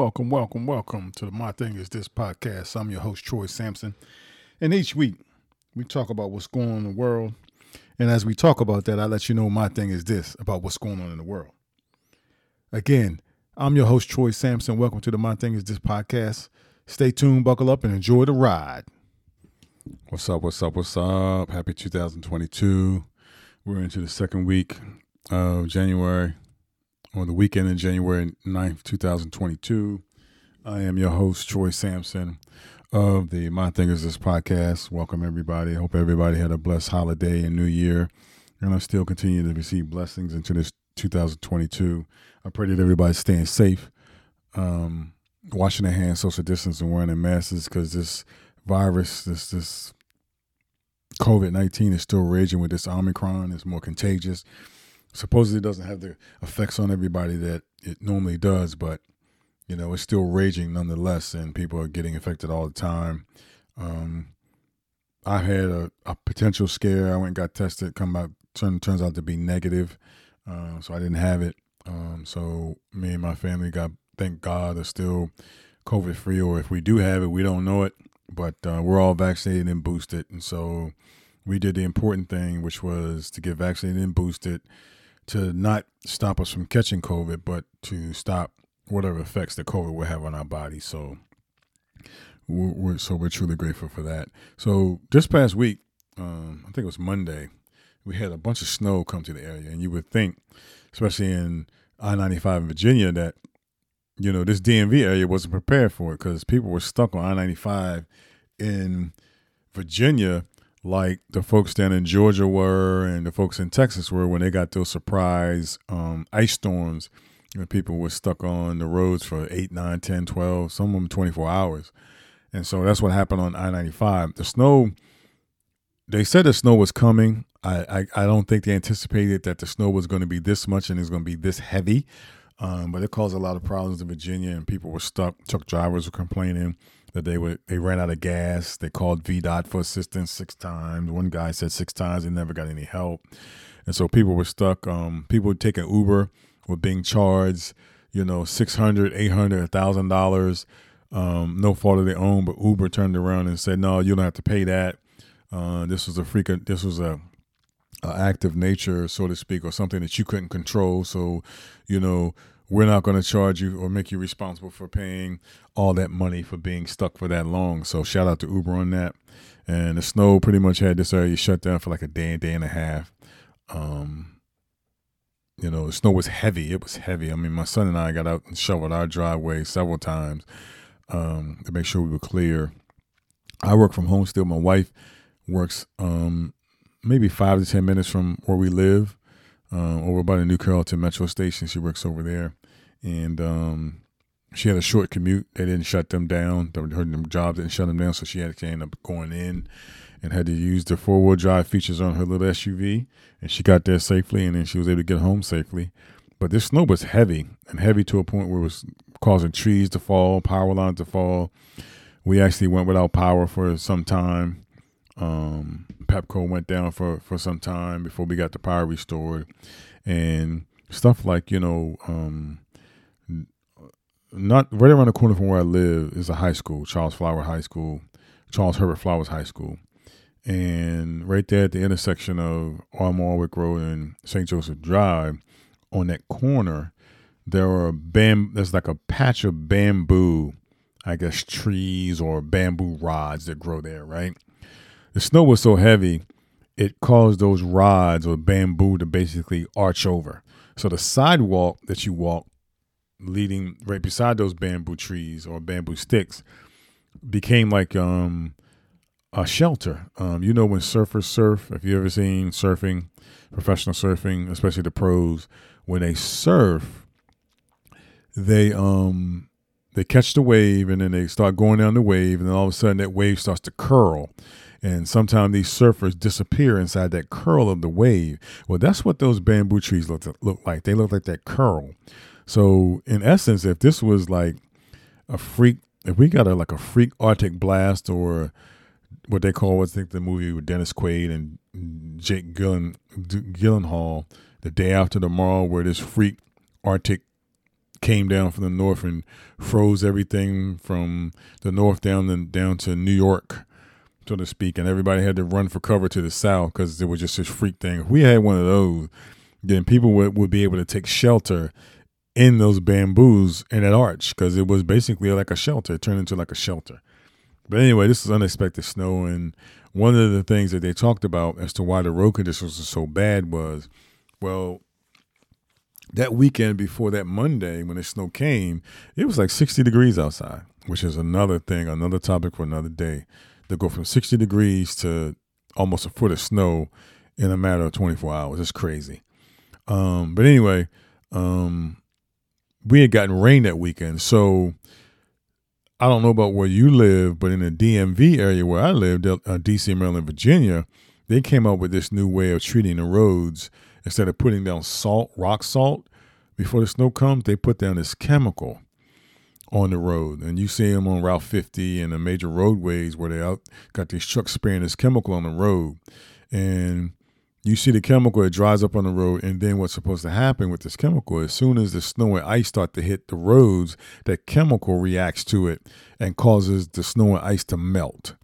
Welcome, welcome, welcome to the My Thing Is This podcast. I'm your host, Troy Sampson. And each week, we talk about what's going on in the world. And as we talk about that, I let you know my thing is this about what's going on in the world. Again, I'm your host, Troy Sampson. Welcome to the My Thing Is This podcast. Stay tuned, buckle up, and enjoy the ride. What's up, what's up, what's up? Happy 2022. We're into the second week of January on the weekend in January 9th, 2022. I am your host, Troy Sampson of the My Thing Is This podcast. Welcome, everybody. Hope everybody had a blessed holiday and new year. And I still continue to receive blessings into this 2022. I pray that everybody's staying safe, um, washing their hands, social distance, and wearing their masks because this virus, this, this COVID 19 is still raging with this Omicron. It's more contagious supposedly doesn't have the effects on everybody that it normally does, but you know it's still raging nonetheless, and people are getting affected all the time. Um, I had a, a potential scare. I went and got tested. Come out turn, turns out to be negative, uh, so I didn't have it. Um, so me and my family got thank God are still COVID free, or if we do have it, we don't know it. But uh, we're all vaccinated and boosted, and so we did the important thing, which was to get vaccinated and boosted to not stop us from catching COVID, but to stop whatever effects that COVID will have on our body. So we're, we're so we're truly grateful for that. So this past week, um, I think it was Monday, we had a bunch of snow come to the area, and you would think, especially in I ninety five in Virginia, that you know this DMV area wasn't prepared for it because people were stuck on I ninety five in Virginia like the folks down in Georgia were and the folks in Texas were when they got those surprise um, ice storms when people were stuck on the roads for 8, 9, 10, 12, some of them 24 hours. And so that's what happened on I 95. The snow, they said the snow was coming. I, I, I, don't think they anticipated that the snow was going to be this much and it's going to be this heavy. Um, but it caused a lot of problems in Virginia and people were stuck. Truck drivers were complaining that they would they ran out of gas. They called VDOT for assistance six times. One guy said six times they never got any help, and so people were stuck. Um, people taking Uber were being charged, you know, six hundred, eight hundred, thousand dollars. Um, no fault of their own, but Uber turned around and said, "No, you don't have to pay that. Uh, this was a freaking, this was a, a act of nature, so to speak, or something that you couldn't control. So, you know, we're not going to charge you or make you responsible for paying all that money for being stuck for that long. So shout out to Uber on that. And the snow pretty much had this area shut down for like a day, day and a half. Um, you know, the snow was heavy. It was heavy. I mean, my son and I got out and shoveled our driveway several times um, to make sure we were clear. I work from home still. My wife works um, maybe five to ten minutes from where we live, uh, over by the New Carrollton Metro Station. She works over there and um, she had a short commute. They didn't shut them down. Her job didn't shut them down, so she had to end up going in and had to use the four wheel drive features on her little SUV. And she got there safely, and then she was able to get home safely. But this snow was heavy and heavy to a point where it was causing trees to fall, power lines to fall. We actually went without power for some time. Um, Pepco went down for, for some time before we got the power restored. And stuff like, you know, um, not right around the corner from where I live is a high school, Charles Flower High School, Charles Herbert Flowers High School. And right there at the intersection of Armwarwick Road and St. Joseph Drive, on that corner, there are bam there's like a patch of bamboo, I guess trees or bamboo rods that grow there, right? The snow was so heavy, it caused those rods or bamboo to basically arch over. So the sidewalk that you walk leading right beside those bamboo trees or bamboo sticks became like um a shelter. Um, you know when surfers surf, if you ever seen surfing, professional surfing, especially the pros, when they surf, they um they catch the wave and then they start going down the wave and then all of a sudden that wave starts to curl. And sometimes these surfers disappear inside that curl of the wave. Well, that's what those bamboo trees look, look like. They look like that curl. So in essence, if this was like a freak, if we got a like a freak Arctic blast or what they call what's think the movie with Dennis Quaid and Jake Gyllen Gyllenhaal, the day after tomorrow, where this freak Arctic came down from the north and froze everything from the north down and down to New York, so to speak, and everybody had to run for cover to the south because it was just this freak thing. If we had one of those, then people would, would be able to take shelter in those bamboos in that arch because it was basically like a shelter. It turned into like a shelter. But anyway, this is unexpected snow, and one of the things that they talked about as to why the road conditions were so bad was, well, that weekend before that Monday when the snow came, it was like 60 degrees outside, which is another thing, another topic for another day. To go from 60 degrees to almost a foot of snow in a matter of 24 hours. It's crazy. Um, but anyway, um, we had gotten rain that weekend. So I don't know about where you live, but in the DMV area where I lived, uh, DC, Maryland, Virginia, they came up with this new way of treating the roads. Instead of putting down salt, rock salt, before the snow comes, they put down this chemical on the road. And you see them on Route 50 and the major roadways where they out got these trucks spraying this chemical on the road. And you see the chemical, it dries up on the road, and then what's supposed to happen with this chemical, as soon as the snow and ice start to hit the roads, that chemical reacts to it and causes the snow and ice to melt.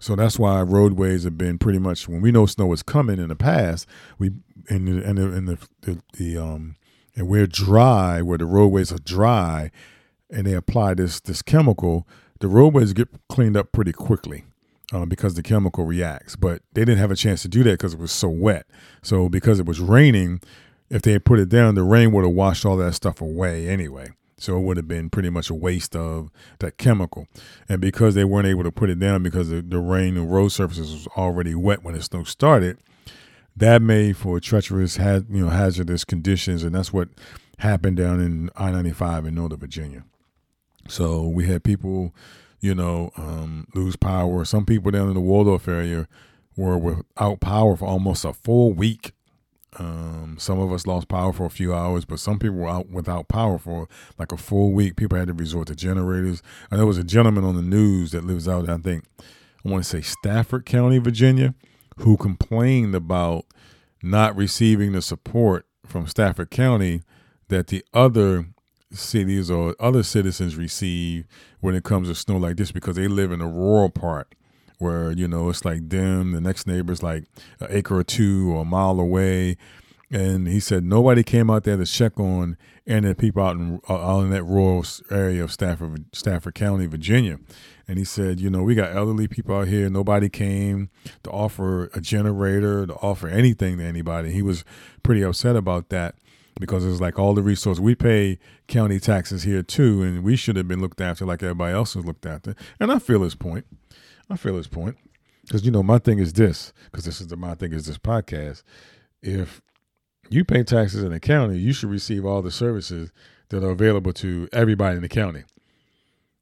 So that's why roadways have been pretty much when we know snow is coming in the past, we and the, and the, and the, the, the um and we're dry where the roadways are dry, and they apply this this chemical, the roadways get cleaned up pretty quickly uh, because the chemical reacts. But they didn't have a chance to do that because it was so wet. So because it was raining, if they had put it down, the rain would have washed all that stuff away anyway. So it would have been pretty much a waste of that chemical. And because they weren't able to put it down because the, the rain and road surfaces was already wet when the snow started, that made for treacherous, had you know, hazardous conditions, and that's what happened down in I ninety five in Northern Virginia. So we had people you know, um, lose power. Some people down in the Waldorf area were without power for almost a full week. Um, some of us lost power for a few hours, but some people were out without power for like a full week. People had to resort to generators. And there was a gentleman on the news that lives out, I think, I want to say Stafford County, Virginia, who complained about not receiving the support from Stafford County that the other cities or other citizens receive when it comes to snow like this because they live in a rural part where you know it's like them the next neighbor's like an acre or two or a mile away and he said nobody came out there to check on any people out in, uh, out in that rural area of Stafford, Stafford County, Virginia. And he said, you know, we got elderly people out here. Nobody came to offer a generator, to offer anything to anybody. He was pretty upset about that because it's like all the resources we pay county taxes here too, and we should have been looked after like everybody else was looked after. And I feel his point. I feel his point because you know my thing is this because this is the my thing is this podcast. If you pay taxes in the county, you should receive all the services that are available to everybody in the county.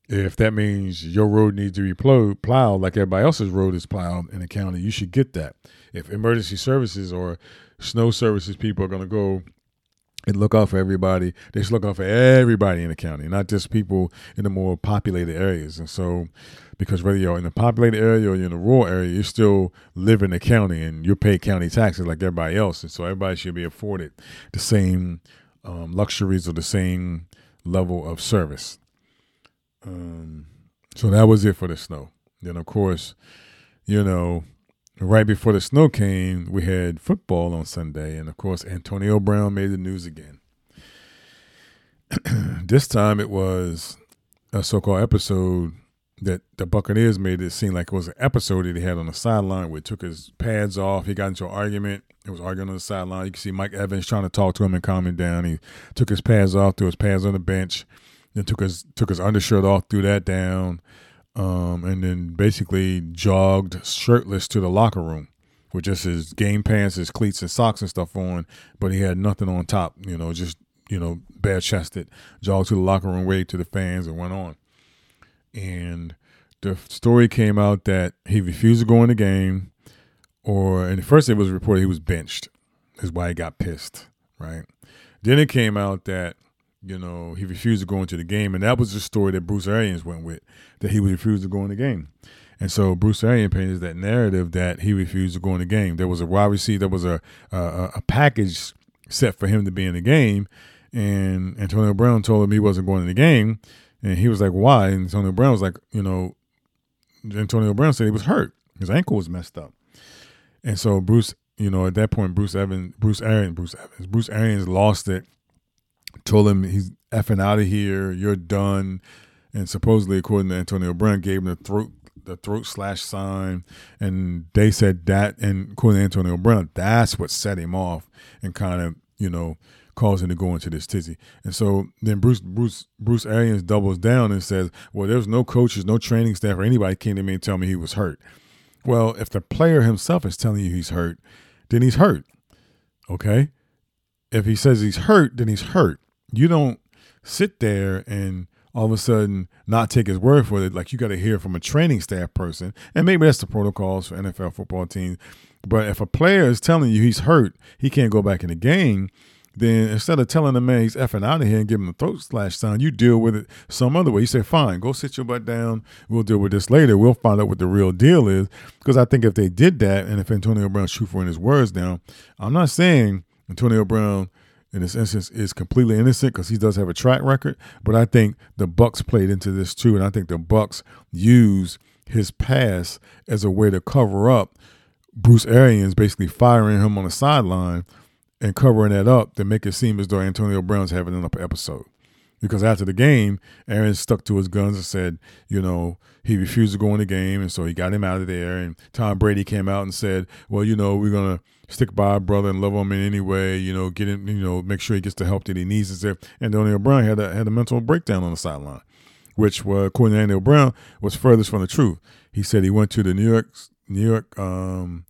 If that means your road needs to be plowed, plowed like everybody else's road is plowed in the county, you should get that. If emergency services or snow services people are going to go and look out for everybody. They should look out for everybody in the county, not just people in the more populated areas. And so, because whether you're in a populated area or you're in a rural area, you still live in the county and you pay county taxes like everybody else. And so, everybody should be afforded the same um, luxuries or the same level of service. Um, so that was it for the snow. Then, of course, you know, right before the snow came, we had football on Sunday, and of course, Antonio Brown made the news again. this time it was a so called episode that the Buccaneers made it seem like it was an episode that he had on the sideline where he took his pads off. He got into an argument. It was arguing on the sideline. You can see Mike Evans trying to talk to him and calm him down. He took his pads off, threw his pads on the bench, then took his took his undershirt off, threw that down um, and then basically jogged shirtless to the locker room with just his game pants, his cleats, and socks and stuff on, but he had nothing on top. You know, just you know, bare chested. Jogged to the locker room, waved to the fans, and went on. And the story came out that he refused to go in the game, or and first it was reported he was benched. Is why he got pissed, right? Then it came out that you know, he refused to go into the game, and that was the story that Bruce Arians went with, that he refused to go in the game. And so Bruce Arians painted that narrative that he refused to go in the game. There was a wide receiver, there was a, a a package set for him to be in the game, And Antonio Brown told him he wasn't going in the game. And he was like, why? And Antonio Brown was like, you know, Antonio Brown said he was hurt. His ankle was messed up. And so Bruce, you know, at that point, Bruce Evans, Bruce Arians, Bruce Evans, Bruce Arians lost it, told him he's effing out of here, you're done. And supposedly, according to Antonio Brown, gave him the throat the throat slash sign, and they said that, and according to Antonio Brown, that's what set him off and kind of you know caused him to go into this tizzy. And so then Bruce Bruce Bruce Arians doubles down and says, "Well, there's no coaches, no training staff, or anybody came to me and tell me he was hurt." Well, if the player himself is telling you he's hurt, then he's hurt. Okay? If he says he's hurt, then he's hurt. You don't sit there and all of a sudden not take his word for it. Like you got to hear from a training staff person, and maybe that's the protocols for NFL football teams. But if a player is telling you he's hurt, he can't go back in the game. Then instead of telling the man he's effing out of here and giving him the throat slash sign, you deal with it some other way. You say, "Fine, go sit your butt down. We'll deal with this later. We'll find out what the real deal is." Because I think if they did that, and if Antonio Brown's truthful in his words now, I'm not saying Antonio Brown in this instance is completely innocent because he does have a track record. But I think the Bucs played into this too, and I think the Bucs use his pass as a way to cover up Bruce Arians basically firing him on the sideline and covering that up to make it seem as though Antonio Brown's having an up episode. Because after the game, Arians stuck to his guns and said, you know, he refused to go in the game, and so he got him out of there. And Tom Brady came out and said, well, you know, we're gonna stick by our brother and love him in any way, you know, get you know, make sure he gets the help that he needs. And Antonio Brown had a had a mental breakdown on the sideline, which, uh, according to Antonio Brown, was furthest from the truth. He said he went to the New York New York um,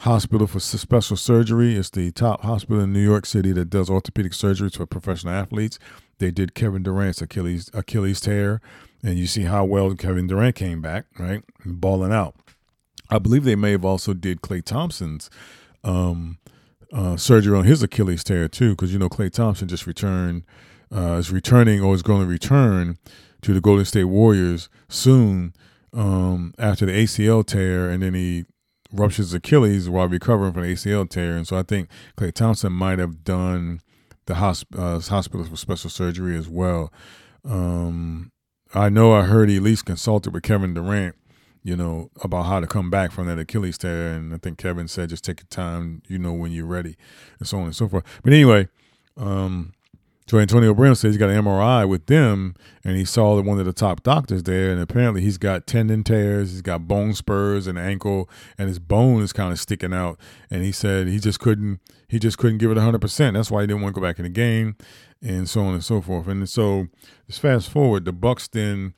Hospital for Special Surgery. It's the top hospital in New York City that does orthopedic surgeries for professional athletes. They did Kevin Durant's Achilles Achilles tear, and you see how well Kevin Durant came back, right, balling out. I believe they may have also did Klay Thompson's um, uh, surgery on his Achilles tear too, because you know Klay Thompson just returned, uh, is returning or is going to return to the Golden State Warriors soon um, after the ACL tear, and then he ruptures Achilles while recovering from the ACL tear, and so I think Klay Thompson might have done the hosp- uh, hospital for special surgery as well. Um, I know I heard he at least consulted with Kevin Durant, you know, about how to come back from that Achilles tear. And I think Kevin said, just take your time, you know, when you're ready, and so on and so forth. But anyway, um, so Antonio Brown says he's got an MRI with them, and he saw one of the top doctors there, and apparently he's got tendon tears, he's got bone spurs and ankle, and his bone is kind of sticking out. And he said he just couldn't, he just couldn't give it hundred percent. That's why he didn't want to go back in the game, and so on and so forth. And so, just fast forward, the Bucs then,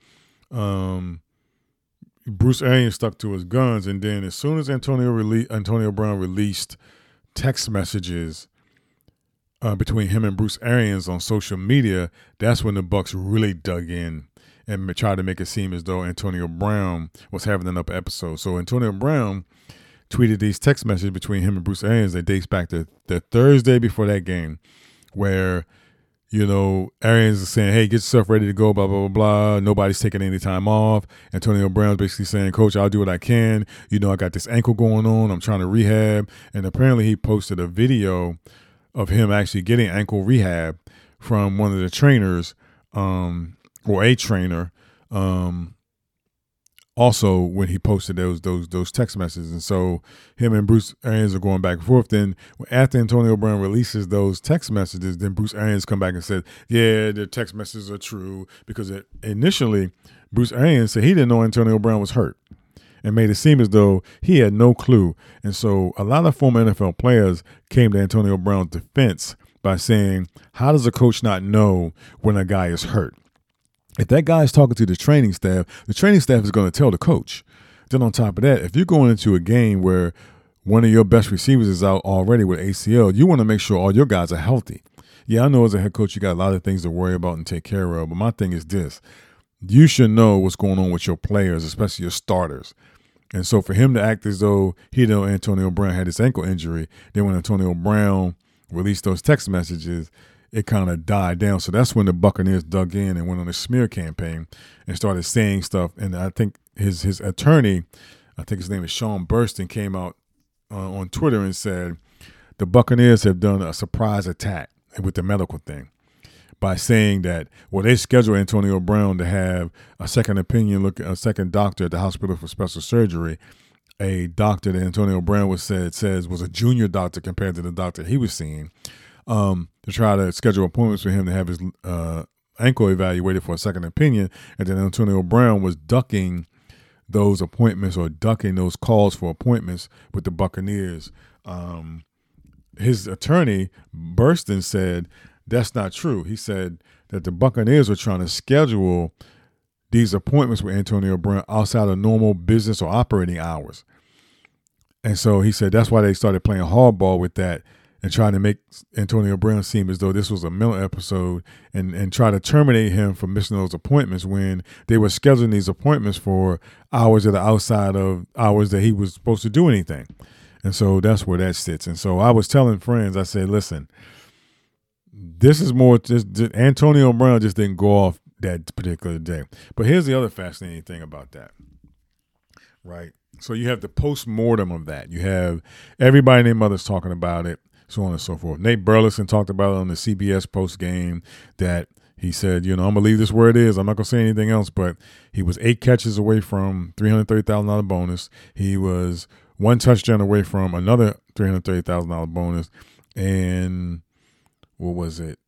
um, Bruce Arians stuck to his guns, and then as soon as Antonio rele- Antonio Brown released text messages uh, between him and Bruce Arians on social media, that's when the Bucs really dug in and tried to make it seem as though Antonio Brown was having an up episode. So Antonio Brown tweeted these text messages between him and Bruce Arians that dates back to the Thursday before that game, where you know Arians is saying, "Hey, get yourself ready to go." Blah blah blah blah. Nobody's taking any time off. Antonio Brown's basically saying, "Coach, I'll do what I can. You know, I got this ankle going on. I'm trying to rehab." And apparently, he posted a video of him actually getting ankle rehab from one of the trainers um, or a trainer um, also when he posted those those those text messages and so him and Bruce Arians are going back and forth then after Antonio Brown releases those text messages then Bruce Arians come back and said yeah the text messages are true because it, initially Bruce Arians said he didn't know Antonio Brown was hurt and made it seem as though he had no clue. And so a lot of former NFL players came to Antonio Brown's defense by saying, How does a coach not know when a guy is hurt? If that guy is talking to the training staff, the training staff is going to tell the coach. Then on top of that, if you're going into a game where one of your best receivers is out already with ACL, you want to make sure all your guys are healthy. Yeah, I know as a head coach, you got a lot of things to worry about and take care of, but my thing is this you should know what's going on with your players, especially your starters. And so for him to act as though he know Antonio Brown had his ankle injury, then when Antonio Brown released those text messages, it kind of died down. So that's when the Buccaneers dug in and went on a smear campaign and started saying stuff. And I think his his attorney, I think his name is Sean Burstyn, came out uh, on Twitter and said the Buccaneers have done a surprise attack with the medical thing. by saying that well they scheduled Antonio Brown to have a second opinion look a second doctor at the hospital for special surgery. A doctor that Antonio Brown was said says was a junior doctor compared to the doctor he was seeing, um, to try to schedule appointments for him to have his uh, ankle evaluated for a second opinion, and then Antonio Brown was ducking those appointments or ducking those calls for appointments with the Buccaneers. Um, his attorney Burstyn said that's not true. He said that the Buccaneers were trying to schedule these appointments with Antonio Brown outside of normal business or operating hours. And so he said that's why they started playing hardball with that and trying to make Antonio Brown seem as though this was a mental episode and, and try to terminate him from missing those appointments when they were scheduling these appointments for hours that are outside of hours that he was supposed to do anything. And so that's where that sits. And so I was telling friends, I said, listen, this is more just, just Antonio Brown just didn't go off that particular day. But here's the other fascinating thing about that. Right. So you have the post mortem of that. You have everybody and their mothers talking about it, so on and so forth. Nate Burleson talked about it on the CBS post game that he said, you know, I'm gonna leave this where it is. I'm not gonna say anything else, but he was eight catches away from three hundred thirty thousand dollar bonus. He was one touchdown away from another three hundred thirty thousand dollar bonus, and what was it?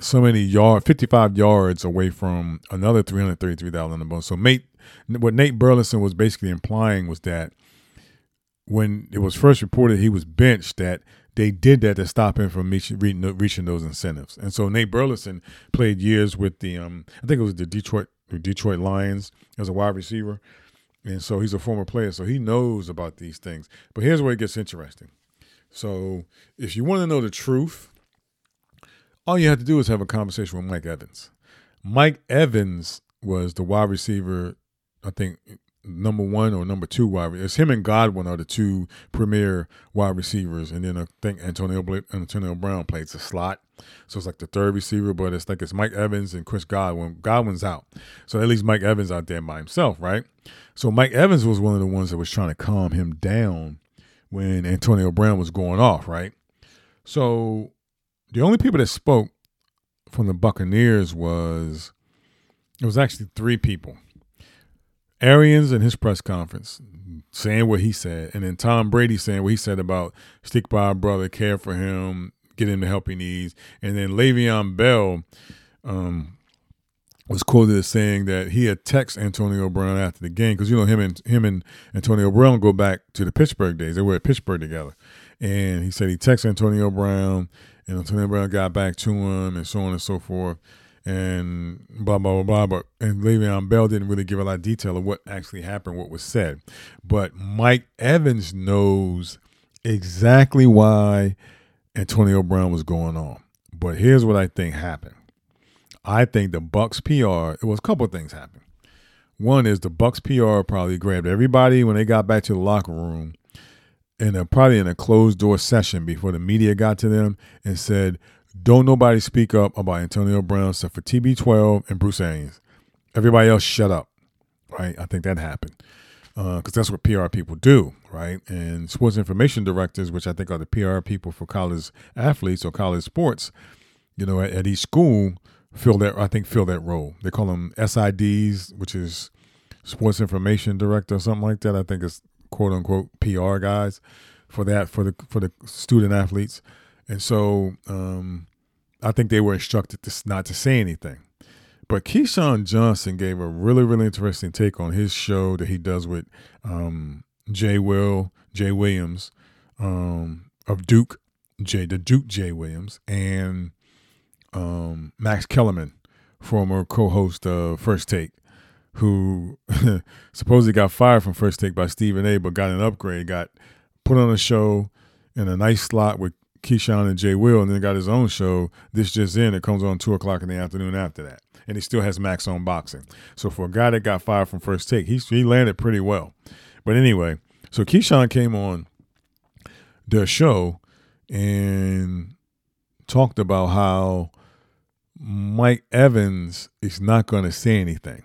So many yard, fifty five yards away from another three hundred thirty three thousand dollar bonus. So Nate, what Nate Burleson was basically implying was that when it was first reported he was benched, that they did that to stop him from reaching, those incentives. And so Nate Burleson played years with the, um, I think it was the Detroit the Detroit Lions as a wide receiver. And so he's a former player, so he knows about these things. But here's where it gets interesting. So if you want to know the truth, all you have to do is have a conversation with Mike Evans. Mike Evans was the wide receiver, I think number one or number two wide. It's him and Godwin are the two premier wide receivers, and then I think Antonio Antonio Brown plays the slot, so it's like the third receiver. But it's like it's Mike Evans and Chris Godwin. Godwin's out, so at least Mike Evans out there by himself, right? So Mike Evans was one of the ones that was trying to calm him down when Antonio Brown was going off, right? So the only people that spoke from the Buccaneers was it was actually three people. Arians in his press conference saying what he said, and then Tom Brady saying what he said about stick by a brother, care for him, get him the help he needs, and then Le'Veon Bell um, was quoted as saying that he had texted Antonio Brown after the game because you know him and him and Antonio Brown go back to the Pittsburgh days. They were at Pittsburgh together, and he said he texted Antonio Brown, and Antonio Brown got back to him, and so on and so forth, and blah blah blah blah. But and Le'Veon Bell didn't really give a lot of detail of what actually happened, what was said, but Mike Evans knows exactly why Antonio Brown was going on. But here's what I think happened. I think the Bucs PR. It was a couple of things happened. One is the Bucs PR probably grabbed everybody when they got back to the locker room, and a, probably in a closed door session before the media got to them and said, "Don't nobody speak up about Antonio Brown except for TB12 and Bruce Arians. Everybody else, shut up." Right? I think that happened because uh, that's what PR people do, right? And sports information directors, which I think are the PR people for college athletes or college sports, you know, at, at each school fill that I think fill that role. They call them SIDs, which is sports information director or something like that. I think it's quote unquote PR guys for that for the for the student athletes. And so um, I think they were instructed to not to say anything. But Keyshawn Johnson gave a really, really interesting take on his show that he does with um, Jay Will, Jay Williams um, of Duke, Jay, the Duke Jay Williams, and um, Max Kellerman, former co-host of First Take, who supposedly got fired from First Take by Stephen A, but got an upgrade, got put on a show in a nice slot with Keyshawn and Jay Will, and then got his own show. This just in, it comes on two o'clock in the afternoon after that, and he still has Max on boxing. So for a guy that got fired from First Take, he he landed pretty well. But anyway, so Keyshawn came on the show and talked about how Mike Evans is not going to say anything.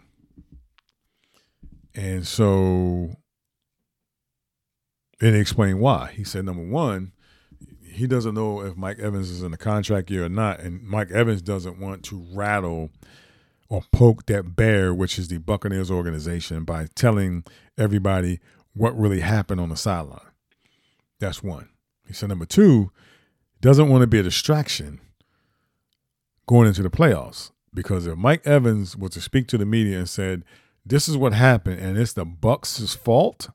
And so, and he explained why. He said, number one, he doesn't know if Mike Evans is in the contract year or not, and Mike Evans doesn't want to rattle or poke that bear, which is the Buccaneers organization, by telling everybody what really happened on the sideline. That's one. He said number two, doesn't want to be a distraction going into the playoffs. Because if Mike Evans was to speak to the media and said, This is what happened, and it's the Bucs' fault,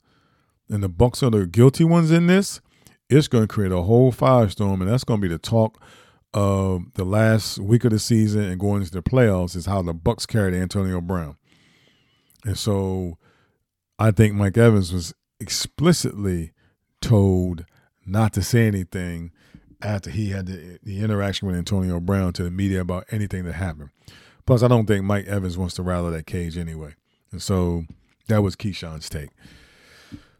and the Bucs are the guilty ones in this, it's going to create a whole firestorm, and that's going to be the talk of the last week of the season and going into the playoffs is how the Bucs carried Antonio Brown. And so I think Mike Evans was explicitly told not to say anything after he had the, the interaction with Antonio Brown to the media about anything that happened. Plus, I don't think Mike Evans wants to rattle that cage anyway. And so that was Keyshawn's take.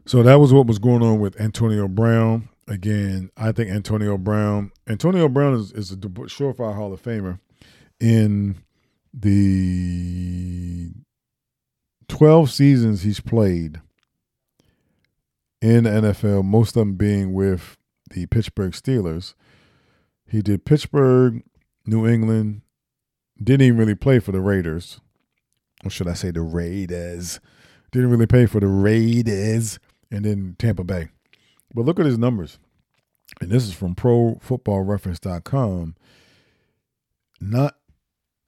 So that was what was going on with Antonio Brown. Again, I think Antonio Brown, Antonio Brown is, is a surefire Hall of Famer in the 12 seasons he's played in the NFL, most of them being with the Pittsburgh Steelers. He did Pittsburgh, New England, didn't even really play for the Raiders. Or should I say the Raiders? Didn't really play for the Raiders and then Tampa Bay. But look at his numbers. And this is from profootballreference.com. Not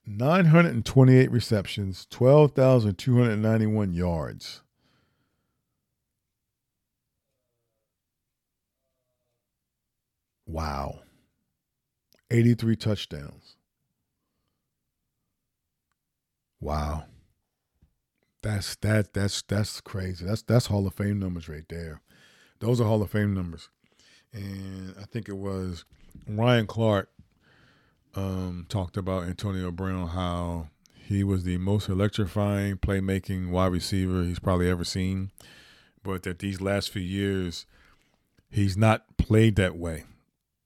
928 receptions, 12,291 yards. Wow. 83 touchdowns. Wow. That's that that's that's crazy. That's that's Hall of Fame numbers right there. Those are Hall of Fame numbers. And I think it was Ryan Clark um, talked about Antonio Brown how he was the most electrifying playmaking wide receiver he's probably ever seen. But that these last few years he's not played that way.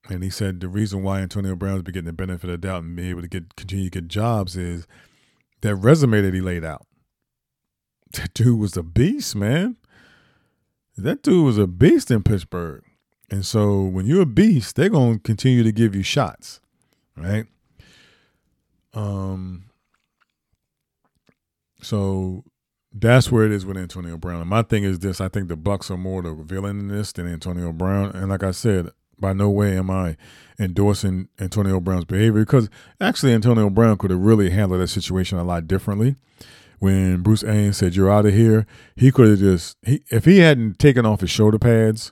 And he said the reason why Antonio Brown's been getting the benefit of the doubt and being able to get continue to get jobs is that resume that he laid out. That dude was a beast, man. That dude was a beast in Pittsburgh. And so when you're a beast, they're gonna continue to give you shots. Right? Um so that's where it is with Antonio Brown. And my thing is this: I think the Bucs are more the villain in this than Antonio Brown. And like I said, by no way am I endorsing Antonio Brown's behavior because actually Antonio Brown could have really handled that situation a lot differently. When Bruce Arians said you're out of here, he could have just he if he hadn't taken off his shoulder pads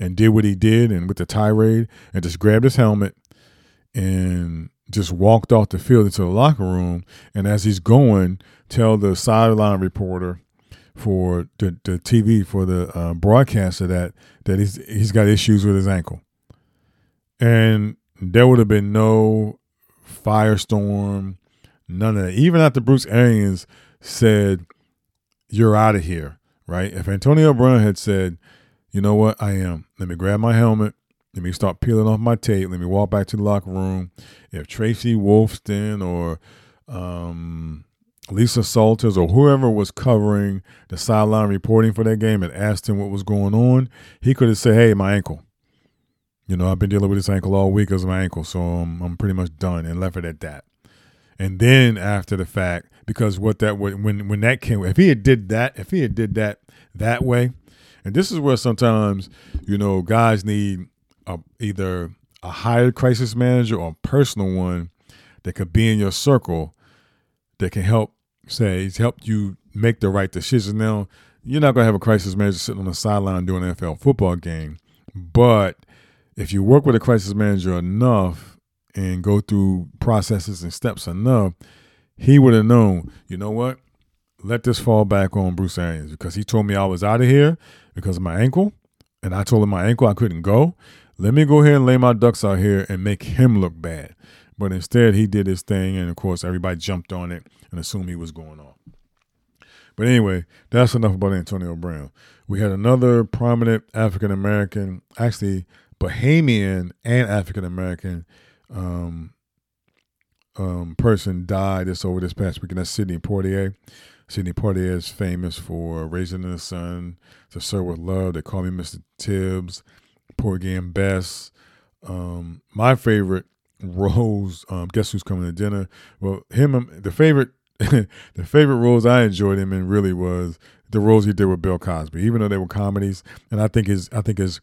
and did what he did and with the tirade and just grabbed his helmet and just walked off the field into the locker room and as he's going tell the sideline reporter for the, the TV for the uh, broadcaster that that he's he's got issues with his ankle and there would have been no firestorm, none of that. Even after Bruce Arians said, You're out of here, right? If Antonio Brown had said, You know what, I am, let me grab my helmet, let me start peeling off my tape, let me walk back to the locker room. If Tracy Wolfson or um, Lisa Salters or whoever was covering the sideline reporting for that game and asked him what was going on, he could have said, Hey, my ankle. You know, I've been dealing with this ankle all week of my ankle, so I'm, I'm pretty much done and left it at that. And then after the fact, because what that would when when that came, if he had did that, if he had did that that way, and this is where sometimes you know guys need a, either a hired crisis manager or a personal one that could be in your circle that can help say help you make the right decision. Now you're not gonna have a crisis manager sitting on the sideline doing an NFL football game, but if you work with a crisis manager enough and go through processes and steps enough, he would have known, you know what? Let this fall back on Bruce Arians because he told me I was out of here because of my ankle. And I told him my ankle I couldn't go. Let me go ahead and lay my ducks out here and make him look bad. But instead, he did his thing. And of course, everybody jumped on it and assumed he was going off. But anyway, that's enough about Antonio Brown. We had another prominent African American, actually Bahamian and African American um, um, person died this over this past weekend. That's Sidney Poitier. Sidney Poitier is famous for Raisin in the Sun, To Serve with Love. They call me Mr. Tibbs, Porgy and Bess, Um, my favorite roles. Um, guess who's coming to dinner? Well, him. The favorite, the favorite roles I enjoyed him in really was the roles he did with Bill Cosby, even though they were comedies. And I think his, I think his,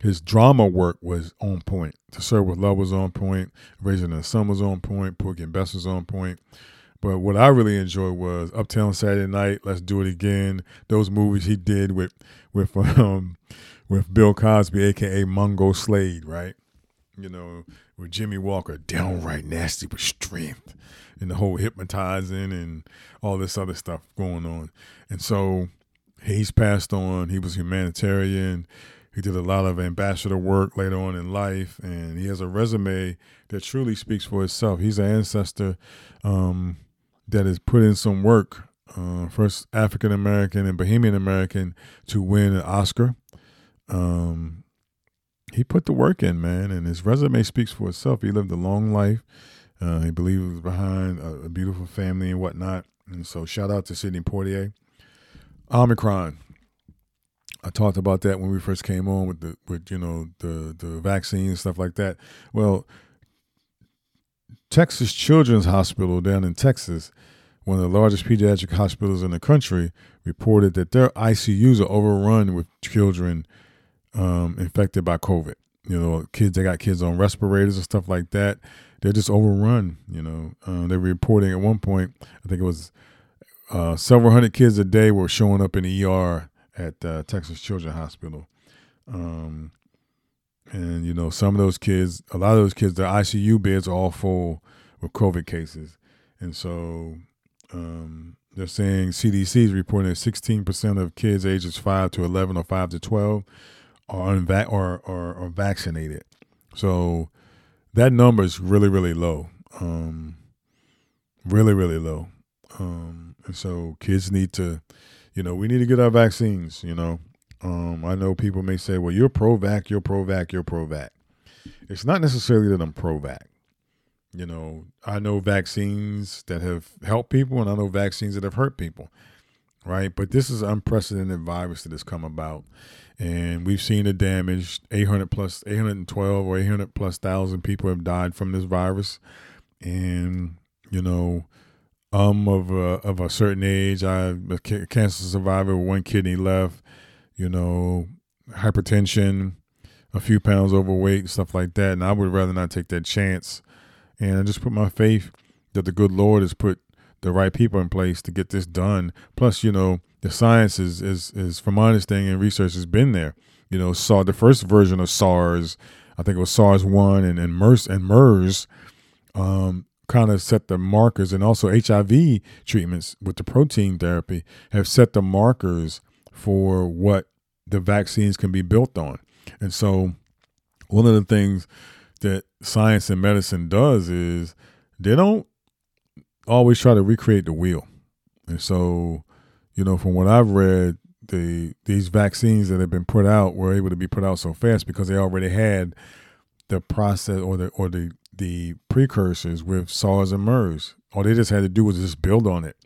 his drama work was on point. To Serve with Love was on point. Raising the Sun was on point. Porgy and was on point. But what I really enjoyed was Uptown Saturday Night, Let's Do It Again. Those movies he did with with um with Bill Cosby, aka Mungo Slade, right? You know, with Jimmie Walker, downright nasty with strength, and the whole hypnotizing and all this other stuff going on. And so he's passed on. He was humanitarian. He did a lot of ambassador work later on in life, and he has a resume that truly speaks for itself. He's an ancestor um, that has put in some work. Uh, first African American and Bahamian American to win an Oscar. Um, he put the work in, man, and his resume speaks for itself. He lived a long life. Uh, he believed was behind a, a beautiful family and whatnot. And so, shout out to Sidney Poitier. Omicron. I talked about that when we first came on with the with you know the the vaccine and stuff like that. Well, Texas Children's Hospital down in Texas, one of the largest pediatric hospitals in the country, reported that their ICUs are overrun with children um, infected by COVID. You know, kids they got kids on respirators and stuff like that. They're just overrun. You know, uh, they were reporting at one point. I think it was uh, several hundred kids a day were showing up in the ER at uh, Texas Children's Hospital. Um, and you know, some of those kids, a lot of those kids, their ICU beds are all full with COVID cases, and so um, they're saying CDC is reporting that 16% of kids ages five to 11 or five to 12 are unvac or, or or vaccinated. So that number is really really low, um, really really low. Um, and so kids need to, you know, we need to get our vaccines. You know, um, I know people may say, well, you're pro vac, you're pro vac, you're pro vac. It's not necessarily that I'm pro vac. You know, I know vaccines that have helped people and I know vaccines that have hurt people, right? But this is an unprecedented virus that has come about. And we've seen the damage 800 plus, 812 or 800 plus thousand people have died from this virus. And, you know, um, of a, of a certain age, I'm a cancer survivor with one kidney left you know, hypertension, a few pounds overweight, stuff like that. And I would rather not take that chance. And I just put my faith that the good Lord has put the right people in place to get this done. Plus, you know, the science is is, is from my understanding and research has been there. You know, saw the first version of SARS, I think it was SARS one and, and MERS and MERS, um, kind of set the markers and also HIV treatments with the protein therapy have set the markers for what the vaccines can be built on. And so, one of the things that science and medicine does is they don't always try to recreate the wheel. And so, you know, from what I've read, the these vaccines that have been put out were able to be put out so fast because they already had the process or the or the the precursors with SARS and MERS. All they just had to do was just build on it,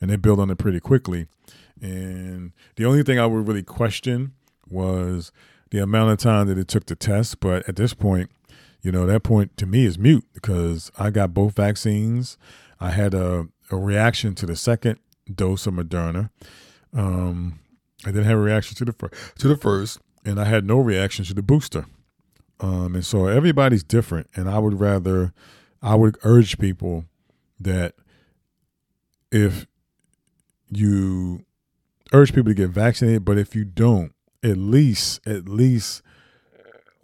and they built on it pretty quickly. And the only thing I would really question was the amount of time that it took to test. But at this point, you know, that point to me is mute because I got both vaccines. I had a, a reaction to the second dose of Moderna. Um, I didn't have a reaction to the fir- to the first, and I had no reaction to the booster. Um, and so everybody's different, and I would rather, I would urge people that if you urge people to get vaccinated, but if you don't, at least at least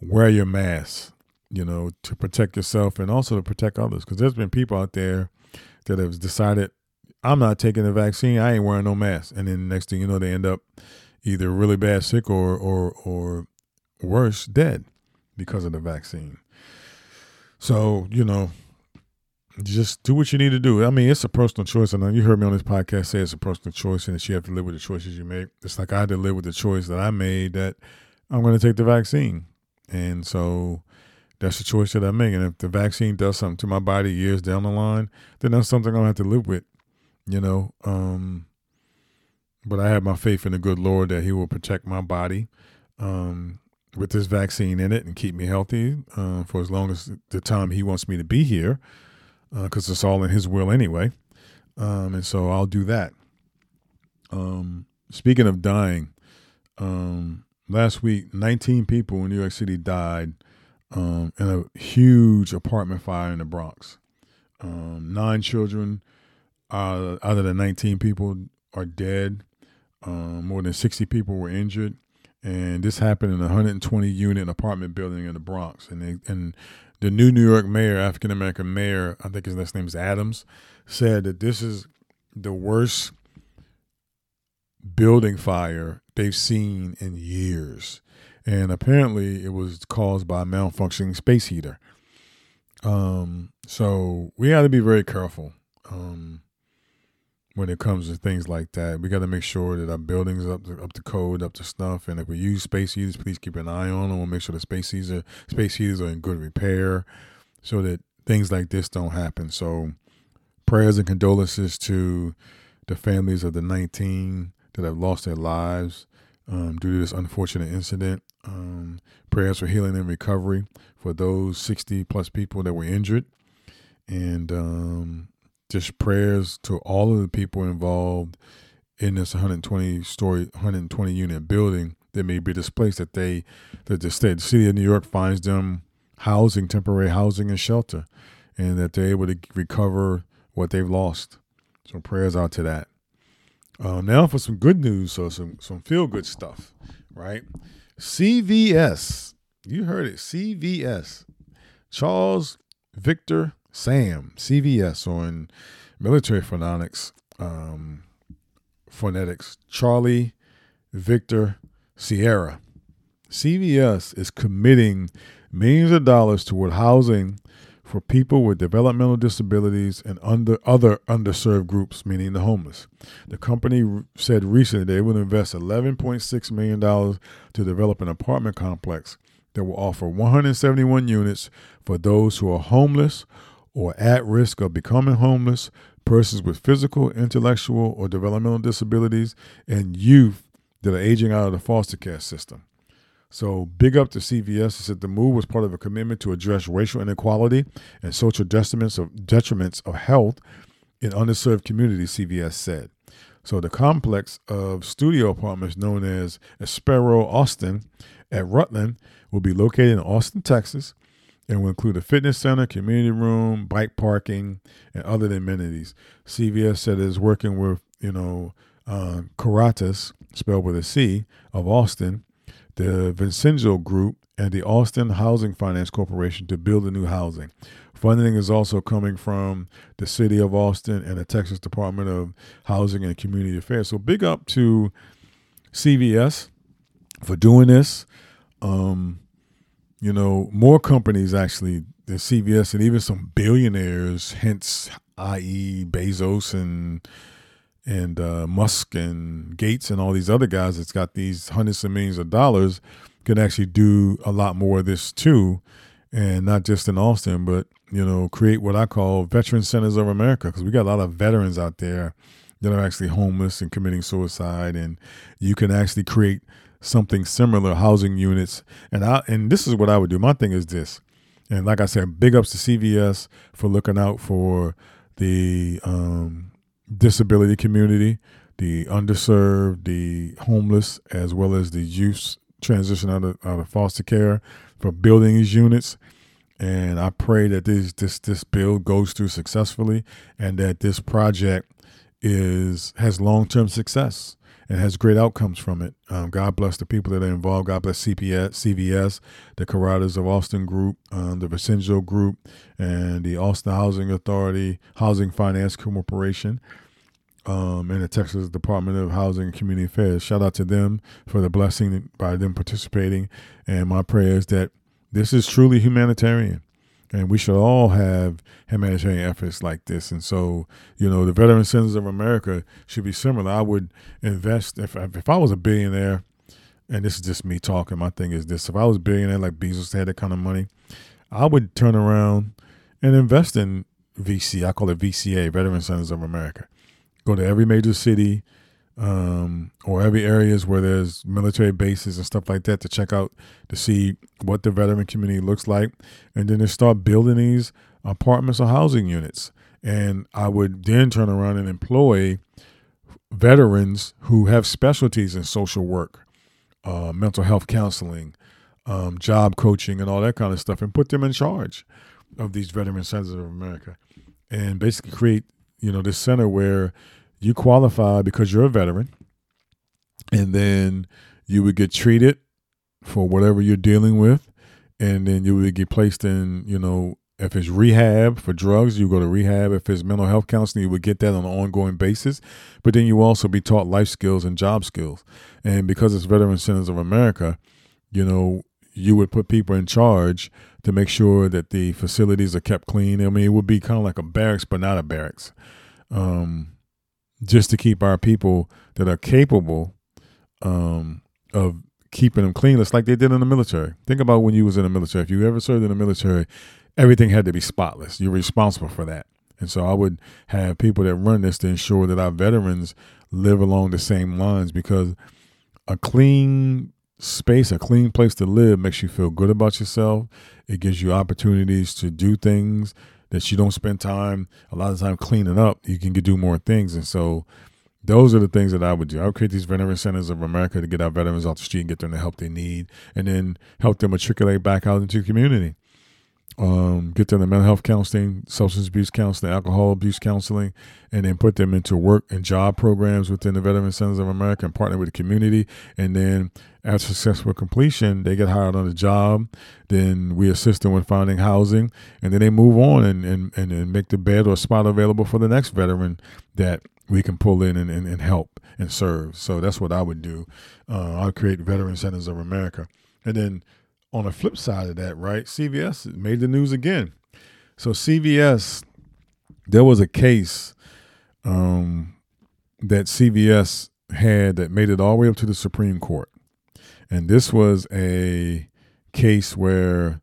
wear your mask, you know, to protect yourself and also to protect others. Because there's been people out there that have decided, I'm not taking the vaccine, I ain't wearing no mask, and then next thing you know, they end up either really bad sick or or or worse, dead because of the vaccine. So you know, just do what you need to do. I mean, it's a personal choice. And you heard me on this podcast say it's a personal choice and that you have to live with the choices you make. It's like I had to live with the choice that I made that I'm going to take the vaccine. And so that's the choice that I make. And if the vaccine does something to my body years down the line, then that's something I'm going to have to live with, you know. Um, but I have my faith in the good Lord that He will protect my body. Um, with this vaccine in it and keep me healthy uh, for as long as the time he wants me to be here, because uh, it's all in his will anyway. Um, and so I'll do that. Um, speaking of dying, um, last week, 19 people in New York City died um, in a huge apartment fire in the Bronx. Um, nine children uh, out of the 19 people are dead. Um, more than 60 people were injured. And this happened in a 120 unit apartment building in the Bronx. And, they, and the new New York mayor, African American mayor, I think his last name is Adams, said that this is the worst building fire they've seen in years. And apparently it was caused by a malfunctioning space heater. Um, so we got to be very careful um, when it comes to things like that. We got to make sure that our buildings up to, up to code, up to snuff. And if we use space heaters, please keep an eye on them. We'll make sure the space heaters are, space heaters are in good repair so that things like this don't happen. So prayers and condolences to the families of the 19 that have lost their lives um, due to this unfortunate incident. Um, prayers for healing and recovery for those 60 plus people that were injured. And um, just prayers to all of the people involved in this 120 story, 120 unit building that may be displaced, that they, that the state, the city of New York finds them housing, temporary housing and shelter, and that they're able to recover what they've lost. So prayers out to that. Uh, now for some good news, so some some feel good stuff, right? CVS, you heard it, CVS, Charles Victor Sam, CVS, on military phonetics, um, phonetics, Charlie Victor Sierra. CVS is committing millions of dollars toward housing for people with developmental disabilities and under other underserved groups, meaning the homeless. The company said recently they will invest $11.6 million to develop an apartment complex that will offer 171 units for those who are homeless or at risk of becoming homeless, persons with physical, intellectual, or developmental disabilities, and youth that are aging out of the foster care system. So big up to CVS. It said the move was part of a commitment to address racial inequality and social detriments of detriments of health in underserved communities, CVS said. So the complex of studio apartments known as Espero Austin at Rutland will be located in Austin, Texas, and will include a fitness center, community room, bike parking, and other amenities. CVS said it is working with, you know, uh, spelled with a C, of Austin, the Vincenzo Group, and the Austin Housing Finance Corporation to build the new housing. Funding is also coming from the City of Austin and the Texas Department of Housing and Community Affairs. So big up to CVS for doing this. Um, you know, more companies actually, the CVS and even some billionaires, hence, i.e., Bezos and and uh, Musk and Gates and all these other guys that's got these hundreds of millions of dollars can actually do a lot more of this too, and not just in Austin, but you know, create what I call veteran centers of America because we got a lot of veterans out there that are actually homeless and committing suicide, and you can actually create something similar housing units. And I and this is what I would do. My thing is this, and like I said, big ups to CVS for looking out for the um, disability community, the underserved, the homeless, as well as the youth transition out of, out of foster care for building these units. And I pray that this this this bill goes through successfully, and that this project is has long term success and has great outcomes from it. Um, God bless the people that are involved. God bless CPS, CVS, the Caritas of Austin Group, um, the Vincenzo Group, and the Austin Housing Authority, Housing Finance Corporation, um, and the Texas Department of Housing and Community Affairs. Shout out to them for the blessing by them participating. And my prayer is that this is truly humanitarian and we should all have humanitarian efforts like this. And so, you know, the Veteran Centers of America should be similar. I would invest if if I was a billionaire, and this is just me talking. My thing is this: if I was a billionaire like Bezos had that kind of money, I would turn around and invest in VC. I call it VCA, Veteran Centers of America. Go to every major city um, or every areas where there's military bases and stuff like that to check out to see what the veteran community looks like, and then to start building these apartments or housing units. And I would then turn around and employ veterans who have specialties in social work, uh, mental health counseling, um, job coaching, and all that kind of stuff, and put them in charge of these veteran centers of America, and basically create you know this center where you qualify because you're a veteran, and then you would get treated for whatever you're dealing with, and then you would get placed in, you know, if it's rehab for drugs, you go to rehab. If it's mental health counseling, you would get that on an ongoing basis. But then you also be taught life skills and job skills. And because it's Veteran Centers of America, you know, you would put people in charge to make sure that the facilities are kept clean. I mean, it would be kind of like a barracks, but not a barracks. Um, just to keep our people that are capable um, of keeping them clean. It's like they did in the military. Think about when you was in the military. If you ever served in the military, everything had to be spotless. You're responsible for that. And so I would have people that run this to ensure that our veterans live along the same lines because a clean space, a clean place to live makes you feel good about yourself. It gives you opportunities to do things that you don't spend time a lot of time cleaning up, you can do more things. And so those are the things that I would do. I would create these veteran centers of America to get our veterans off the street and get them the help they need, and then help them matriculate back out into the community um, get them the mental health counseling, substance abuse counseling, alcohol abuse counseling, and then put them into work and job programs within the Veteran Centers of America and partner with the community. And then after successful completion, they get hired on a job. Then we assist them with finding housing, and then they move on and, and, and, and make the bed or spot available for the next veteran that we can pull in and, and, and help and serve. So that's what I would do. Uh, I'll create Veteran Centers of America. And then on the flip side of that, right, CVS made the news again. So CVS, there was a case um, that CVS had that made it all the way up to the Supreme Court, and this was a case where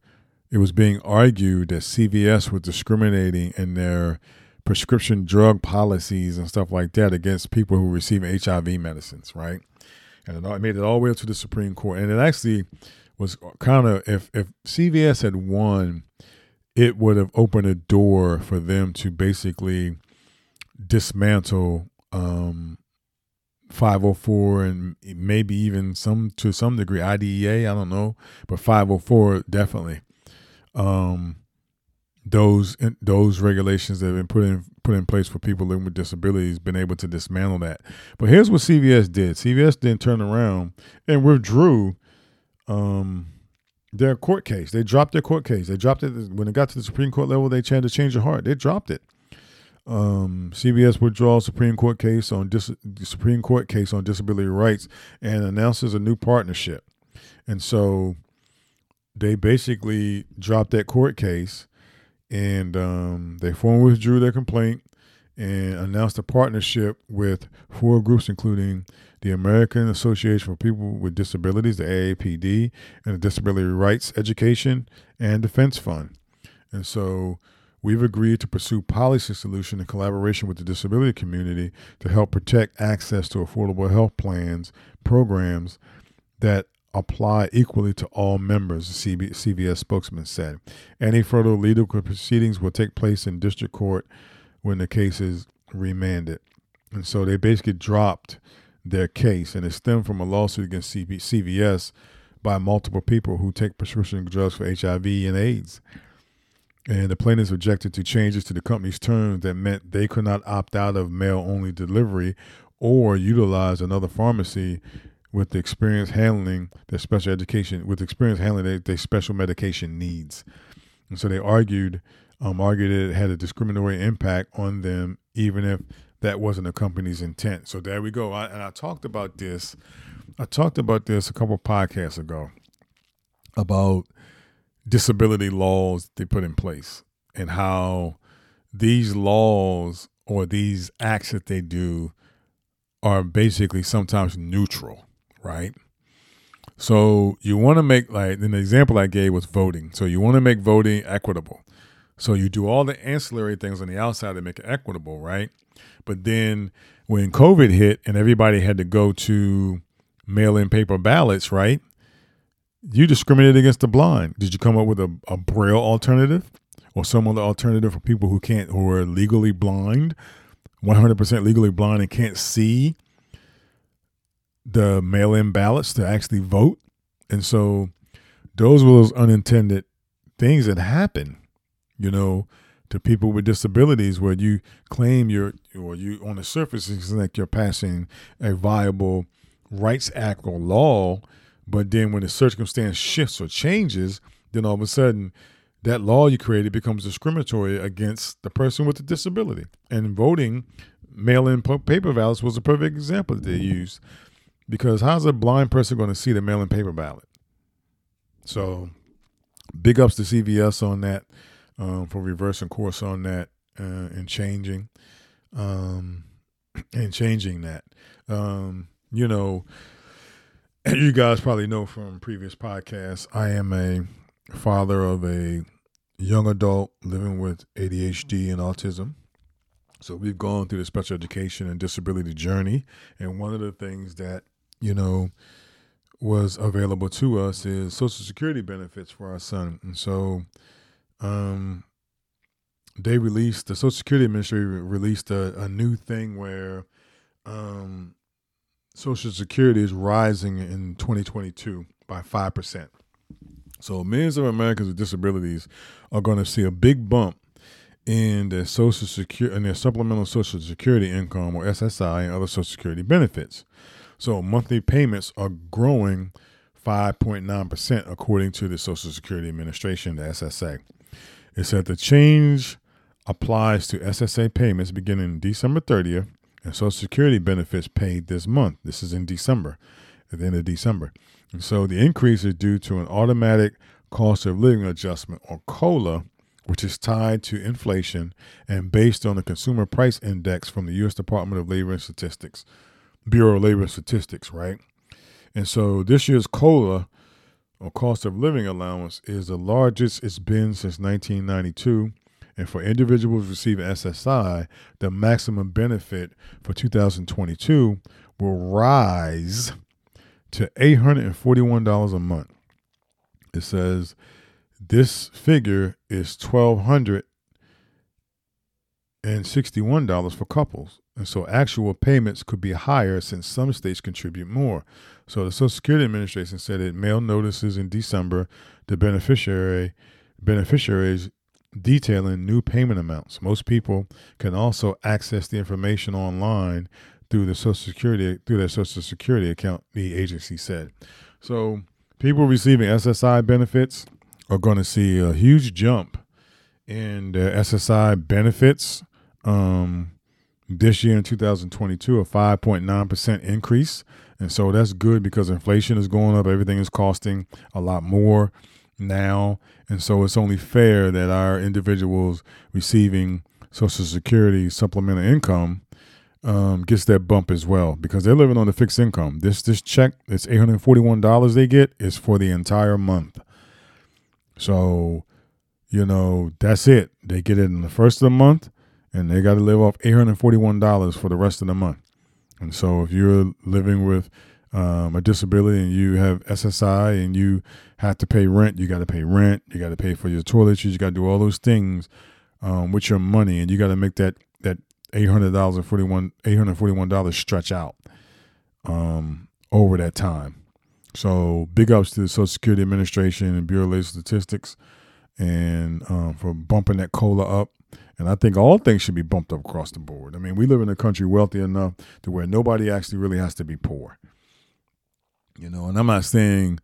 it was being argued that CVS was discriminating in their prescription drug policies and stuff like that against people who receive HIV medicines, right? And it made it all the way up to the Supreme Court, and it actually was kind of if if CVS had won, it would have opened a door for them to basically dismantle um, 504 and maybe even some to some degree IDEA. I don't know, but 504 definitely. Um, those those regulations that have been put in put in place for people living with disabilities been able to dismantle that. But here's what CVS did. CVS then turned around and withdrew um, their court case. They dropped their court case. They dropped it when it got to the Supreme Court level. They tried to change their heart. They dropped it. Um, CVS withdraws Supreme Court case on dis- Supreme Court case on disability rights and announces a new partnership. And so they basically dropped that court case and um, they formally withdrew their complaint and announced a partnership with four groups, including the American Association for People with Disabilities, the AAPD, and the Disability Rights Education and Defense Fund. And so we've agreed to pursue policy solution in collaboration with the disability community to help protect access to affordable health plans, programs that apply equally to all members, the CB, CVS spokesman said. Any further legal proceedings will take place in district court when the case is remanded. And so they basically dropped their case, and it stemmed from a lawsuit against CVS by multiple people who take prescription drugs for HIV and AIDS. And the plaintiffs objected to changes to the company's terms that meant they could not opt out of mail only delivery or utilize another pharmacy with the experience handling their special education, with experience handling their, their special medication needs. And so they argued, um, argued it had a discriminatory impact on them, even if that wasn't the company's intent. So there we go. I, and I talked about this. I talked about this a couple podcasts ago about disability laws they put in place and how these laws or these acts that they do are basically sometimes neutral, right? So you want to make like an example I gave was voting. So you want to make voting equitable. So you do all the ancillary things on the outside to make it equitable, right? But then when COVID hit and everybody had to go to mail in paper ballots, right? You discriminated against the blind. Did you come up with a, a braille alternative or some other alternative for people who can't, who are legally blind, 100% legally blind and can't see the mail in ballots to actually vote? And so those were those unintended things that happen, you know, to people with disabilities where you claim you're or you on the surface it's like you're passing a viable rights act or law, but then when the circumstance shifts or changes, then all of a sudden that law you created becomes discriminatory against the person with the disability. And voting mail-in paper ballots was a perfect example that they used because how's a blind person going to see the mail-in paper ballot? So big ups to CVS on that um, for reversing course on that uh, and changing um, and changing that. Um, you know, you guys probably know from previous podcasts, I am a father of a young adult living with ADHD and autism. So we've gone through the special education and disability journey. And one of the things that, you know, was available to us is Social Security benefits for our son. And so um, they released, the Social Security Administration released a, a new thing where um, Social Security is rising in 2022 by 5%. So millions of Americans with disabilities are going to see a big bump in their social security and their supplemental social security income or SSI and other social security benefits. So monthly payments are growing 5.9% according to the Social Security Administration, the SSA. It said the change applies to SSA payments beginning December 30th and Social Security benefits paid this month. This is in December, at the end of December. And so the increase is due to an automatic cost of living adjustment or COLA, which is tied to inflation and based on the Consumer Price Index from the U.S. Department of Labor and Statistics, Bureau of Labor Statistics, right? And so this year's COLA or cost of living allowance is the largest it's been since 1992 and for individuals receiving SSI, the maximum benefit for 2022 will rise to $841 a month. It says this figure is $1,261 for couples. And so actual payments could be higher since some states contribute more. So the Social Security Administration said it mailed notices in December to beneficiary beneficiaries detailing new payment amounts. Most people can also access the information online through the Social Security through their Social Security account, the agency said. So people receiving SSI benefits are going to see a huge jump in their SSI benefits um, this year in 2022, a 5.9% increase. And so that's good because inflation is going up, everything is costing a lot more now. And so it's only fair that our individuals receiving Social Security supplemental income um, gets that bump as well because they're living on a fixed income. This this check, this eight hundred forty one dollars they get is for the entire month. So, you know, that's it. They get it in the first of the month, and they got to live off eight hundred forty one dollars for the rest of the month. And so, if you're living with um, a disability and you have SSI and you have to pay rent, you got to pay rent. You got to pay for your toiletries. You got to do all those things um, with your money, and you got to make that that eight hundred dollars forty one eight hundred forty one dollars stretch out um, over that time. So big ups to the Social Security Administration and Bureau of Labor Statistics, and um, for bumping that cola up. And I think all things should be bumped up across the board. I mean, we live in a country wealthy enough to where nobody actually really has to be poor. You know, and I'm not saying,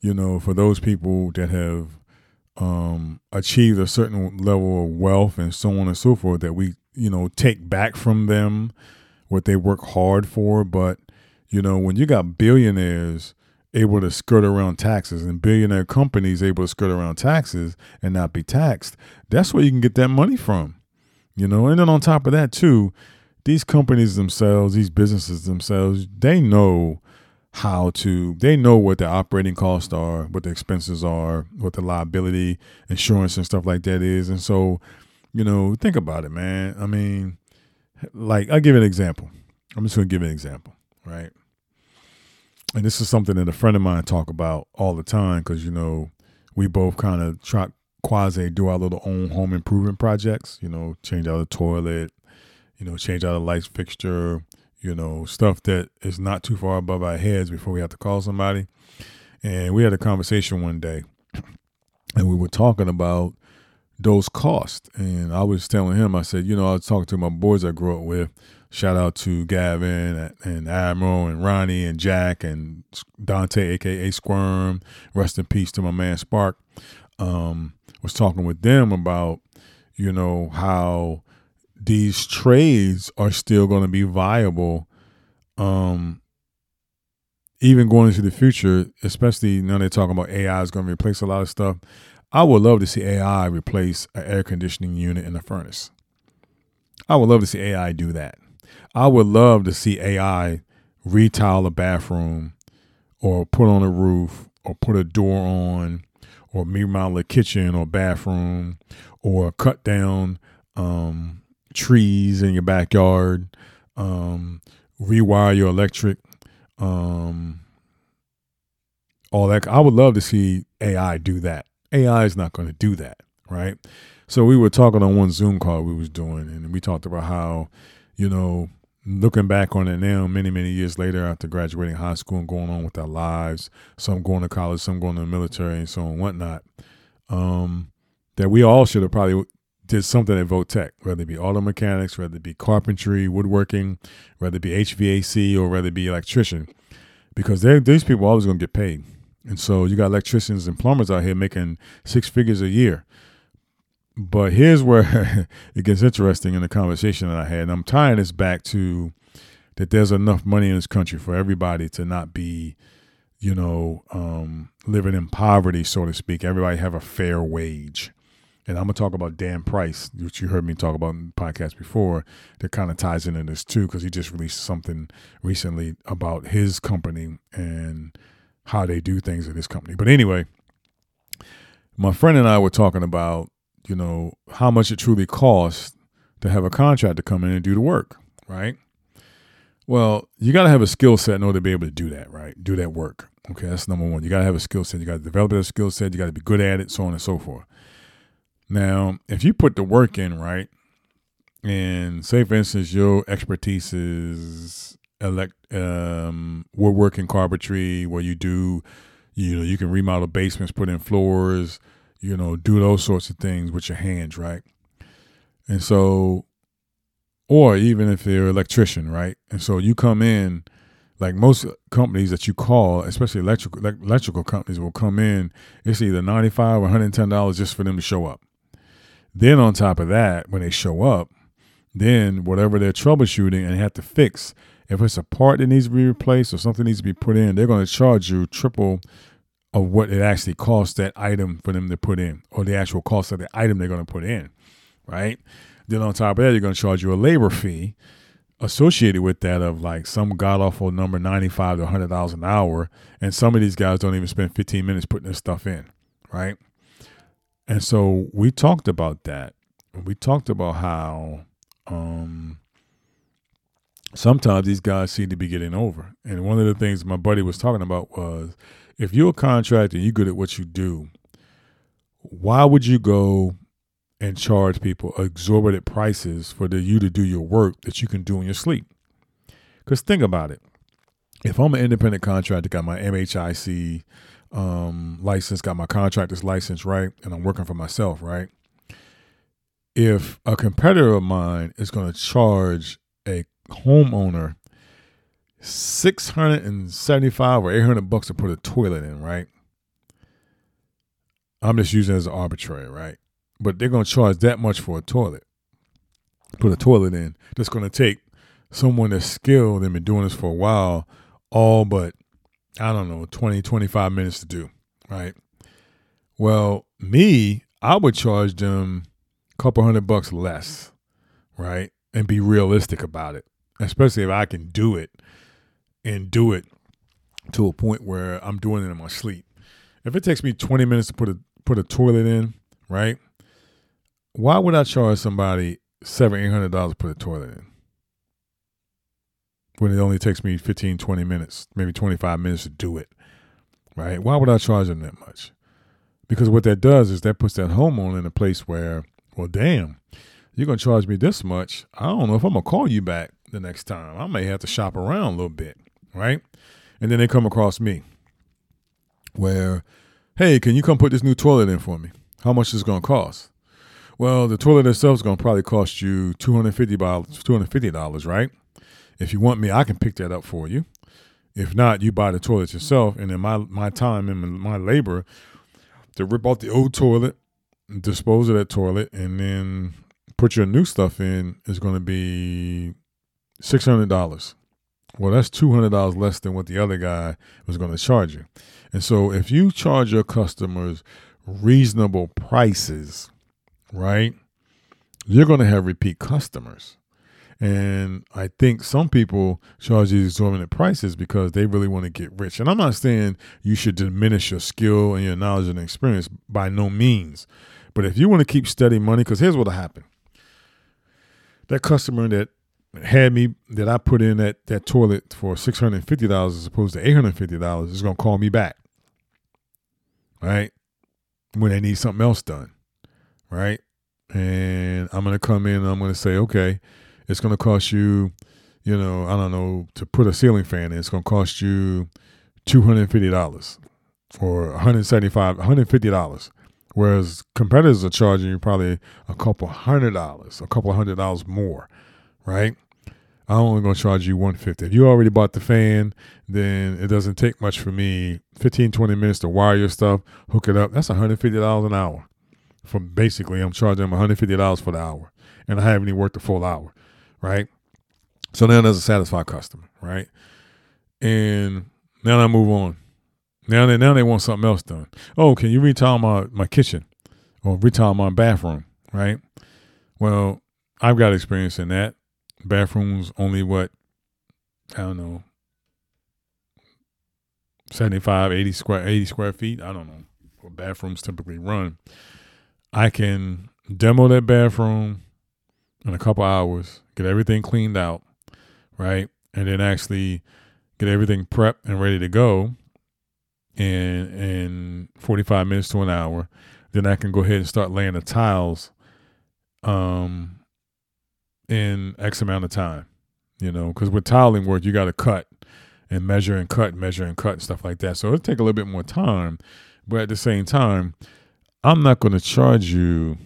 you know, for those people that have um, achieved a certain level of wealth and so on and so forth that we, you know, take back from them what they work hard for. But, you know, when you got billionaires able to skirt around taxes and billionaire companies able to skirt around taxes and not be taxed, that's where you can get that money from. You know, and then on top of that, too, these companies themselves, these businesses themselves, they know how to they know what the operating costs are, what the expenses are, what the liability insurance and stuff like that is. And so, you know, think about it, man. I mean, like I'll give an example. I'm just gonna give an example, right? And this is something that a friend of mine talk about all the time because you know we both kind of try quasi do our little own home improvement projects. You know, change out a toilet, you know, change out a light fixture, you know, stuff that is not too far above our heads before we have to call somebody. And we had a conversation one day, and we were talking about those costs. And I was telling him, I said, you know, I was talking to my boys I grew up with. Shout out to Gavin and Admiral and Ronnie and Jack and Dante, aka Squirm. Rest in peace to my man Spark. Um, was talking with them about, you know, how these trades are still going to be viable um even going into the future especially now they're talking about ai is going to replace a lot of stuff i would love to see ai replace an air conditioning unit in a furnace i would love to see ai do that i would love to see ai retile a bathroom or put on a roof or put a door on or remodel a kitchen or bathroom or cut down um, trees in your backyard, um, rewire your electric, um, all that. I would love to see AI do that. AI is not going to do that, right? So we were talking on one Zoom call we was doing, and we talked about how, you know, looking back on it now, many many years later, after graduating high school and going on with our lives, some going to college, some going to the military, and so on and whatnot. Um, that we all should have probably did something at Votech, whether it be auto mechanics, whether it be carpentry, woodworking, whether it be HVAC, or whether it be electrician, because these people are always going to get paid. And so you got electricians and plumbers out here making six figures a year. But here's where it gets interesting in the conversation that I had. And I'm tying this back to that there's enough money in this country for everybody to not be, you know, um, living in poverty, so to speak. Everybody have a fair wage and I'm gonna talk about Dan Price, which you heard me talk about in the podcast before, that kind of ties into this too, because he just released something recently about his company and how they do things at his company. But anyway, my friend and I were talking about, you know, how much it truly costs to have a contractor come in and do the work, right? Well, you got to have a skill set in order to be able to do that, right? Do that work. Okay, that's number one. You got to have a skill set. You got to develop that skill set. You got to be good at it, so on and so forth. Now, if you put the work in, right, and say for instance your expertise is elect um woodworking carpentry where you do you know you can remodel basements put in floors you know do those sorts of things with your hands right? And so or even if you're an electrician right? And so you come in like most companies that you call especially electrical electrical companies will come in it's either 95 or 110 dollars just for them to show up. Then on top of that, when they show up, then whatever they're troubleshooting and have to fix, if it's a part that needs to be replaced or something needs to be put in, they're going to charge you triple of what it actually costs that item for them to put in, or the actual cost of the item they're going to put in, right? Then on top of that, you're going to charge you a labor fee associated with that of like some god awful number, ninety five to hundred dollars an hour, and some of these guys don't even spend fifteen minutes putting this stuff in, right? And so we talked about that. We talked about how um, sometimes these guys seem to be getting over. And one of the things my buddy was talking about was if you're a contractor and you're good at what you do, why would you go and charge people exorbitant prices for the, you to do your work that you can do in your sleep? Because think about it. If I'm an independent contractor, got my MHIC, um, license, got my contractor's license, right? And I'm working for myself, right? If a competitor of mine is going to charge a homeowner 675 or 800 bucks to put a toilet in, right? I'm just using as an arbitrary, right? But they're going to charge that much for a toilet. Put a toilet in. That's going to take someone that's skilled and been doing this for a while, all but I don't know, 20, 25 minutes to do, right? Well, me, I would charge them a couple hundred bucks less, right? And be realistic about it, especially if I can do it and do it to a point where I'm doing it in my sleep. If it takes me 20 minutes to put a put a toilet in, right? Why would I charge somebody seven, eight hundred dollars to put a toilet in? When it only takes me 15, 20 minutes, maybe 25 minutes to do it. Right? Why would I charge them that much? Because what that does is that puts that homeowner in a place where, well, damn, you're gonna charge me this much. I don't know if I'm gonna call you back the next time. I may have to shop around a little bit, right? And then they come across me where, hey, can you come put this new toilet in for me? How much is it gonna cost? Well, the toilet itself is gonna probably cost you two hundred fifty dollars. Two hundred fifty dollars, right? If you want me, I can pick that up for you. If not, you buy the toilet yourself, and then my my time and my labor to rip out the old toilet, dispose of that toilet, and then put your new stuff in is going to be six hundred dollars. Well, that's two hundred dollars less than what the other guy was going to charge you. And so, if you charge your customers reasonable prices, right, you're going to have repeat customers. And I think some people charge these exorbitant prices because they really want to get rich. And I'm not saying you should diminish your skill and your knowledge and experience by no means. But if you want to keep steady money, because here's what'll happen that customer that had me that I put in that that toilet for six hundred and fifty dollars as opposed to eight hundred and fifty dollars is gonna call me back, right? When they need something else done, right? And I'm gonna come in and I'm gonna say, okay, it's gonna cost you, you know, I don't know, to put a ceiling fan in, it's gonna cost you two hundred and fifty dollars or one hundred seventy five, one hundred fifty dollars. Whereas competitors are charging you probably a couple hundred dollars, a couple hundred dollars more, right? I'm only going to charge you 150. If you already bought the fan, then it doesn't take much for me 15, 20 minutes to wire your stuff, hook it up. That's $150 an hour. For basically, I'm charging them $150 for the hour, and I haven't even worked a full hour, right? So now there's a satisfied customer, right? And now I move on. Now they now they want something else done. Oh, can you retile my my kitchen or retile my bathroom? Right. Well, I've got experience in that. Bathrooms only what I don't know 75, 80 square 80 square feet. I don't know what bathrooms typically run. I can demo that bathroom in a couple hours, get everything cleaned out, right? And then actually get everything prepped and ready to go in in 45 minutes to an hour. Then I can go ahead and start laying the tiles um in X amount of time. You know, because with tiling work, you got to cut and measure and cut, measure and cut and stuff like that. So it'll take a little bit more time. But at the same time, I'm not going to charge you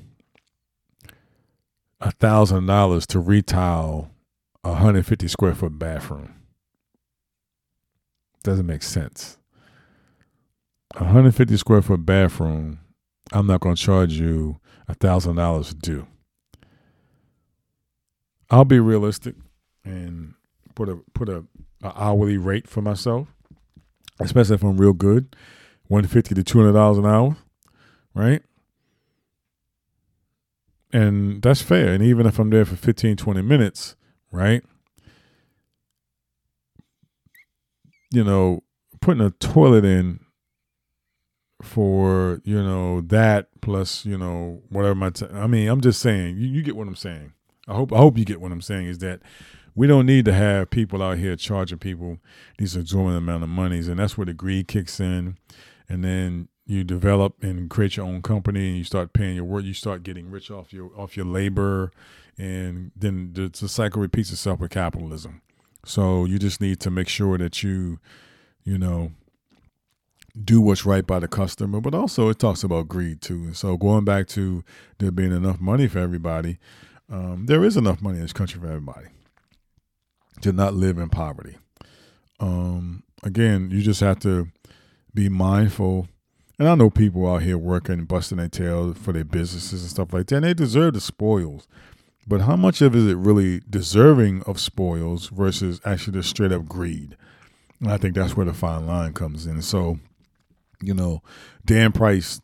a thousand dollars to retile a 150 square foot bathroom. Doesn't make sense. A 150 square foot bathroom, I'm not going to charge you a thousand dollars to do. I'll be realistic and put a put a, a, hourly rate for myself, especially if I'm real good, 150 to 200 dollars an hour, right? And that's fair. And even if I'm there for 15, 20 minutes, right? You know, putting a toilet in for you know that plus you know whatever my t- I mean I'm just saying you, you get what I'm saying I hope I hope you get what I'm saying is that we don't need to have people out here charging people these exorbitant amount of monies and that's where the greed kicks in. And then you develop and create your own company and you start paying your work you start getting rich off your off your labor and then the, the cycle repeats itself with capitalism. So you just need to make sure that you you know do what's right by the customer, but also it talks about greed too. And so going back to there being enough money for everybody, um, there is enough money in this country for everybody to not live in poverty. Um, again, you just have to be mindful. And I know people out here working, busting their tail for their businesses and stuff like that, and they deserve the spoils. But how much of it is it really deserving of spoils versus actually just straight up greed? And I think that's where the fine line comes in. So you know, Dan Price,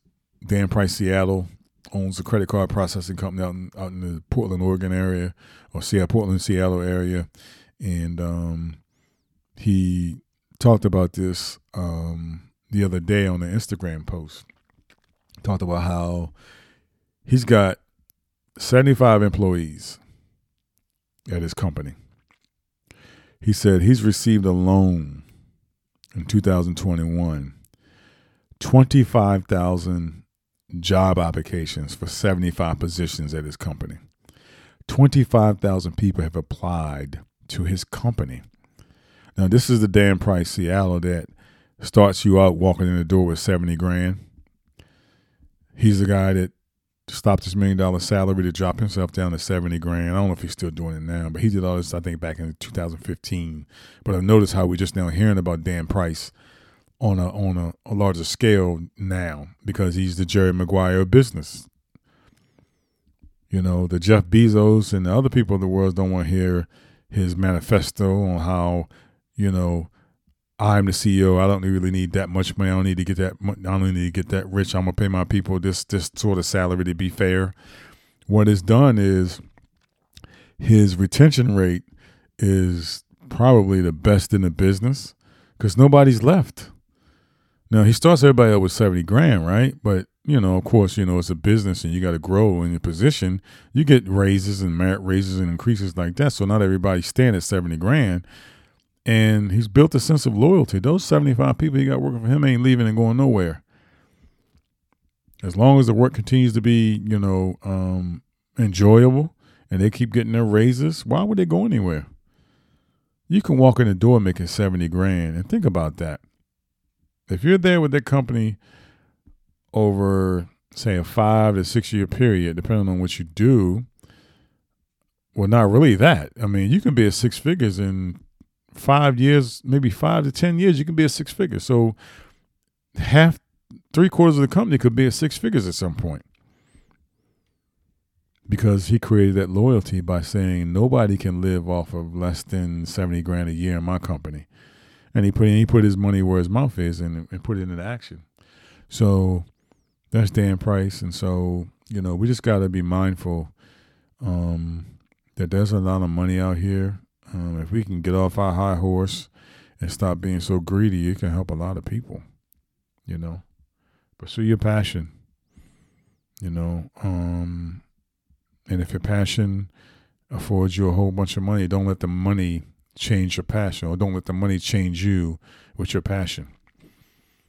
Dan Price Seattle owns a credit card processing company out in, out in the Portland, Oregon area, or Seattle, Portland, Seattle area, and um, he talked about this um, the other day on the Instagram post. Talked about how he's got 75 employees at his company. He said he's received a loan in 2021 25,000 job applications for 75 positions at his company. 25,000 people have applied to his company. Now, this is the Dan Price Seattle that starts you out walking in the door with 70 grand. He's the guy that stopped his million dollar salary to drop himself down to 70 grand. I don't know if he's still doing it now, but he did all this, I think, back in 2015. But I've noticed how we're just now hearing about Dan Price on a on a, a larger scale now because he's the Jerry Maguire of business. You know, the Jeff Bezos and the other people of the world don't want to hear his manifesto on how, you know, I'm the CEO. I don't really need that much money. I don't need to get that. I don't need to get that rich. I'm gonna pay my people this this sort of salary to be fair. What is done is his retention rate is probably the best in the business because nobody's left. Now he starts everybody up with seventy grand, right? But you know, of course, you know it's a business and you got to grow in your position. You get raises and merit raises and increases like that. So not everybody's staying at seventy grand and he's built a sense of loyalty. Those 75 people he got working for him ain't leaving and going nowhere. As long as the work continues to be, you know, um, enjoyable and they keep getting their raises, why would they go anywhere? You can walk in the door making 70 grand and think about that. If you're there with that company over, say, a five to six year period, depending on what you do, well, not really that. I mean, you can be at six figures in five years, maybe five to ten years, you can be a six figure. So half, three quarters of the company could be at six figures at some point because he created that loyalty by saying nobody can live off of less than seventy grand a year in my company, and he put he put his money where his mouth is and, and put it into action. So that's Dan Price, and so you know we just got to be mindful um, that there's a lot of money out here um, if we can get off our high horse and stop being so greedy, it can help a lot of people. You know, pursue your passion. You know, um, and if your passion affords you a whole bunch of money, don't let the money change your passion, or don't let the money change you with your passion.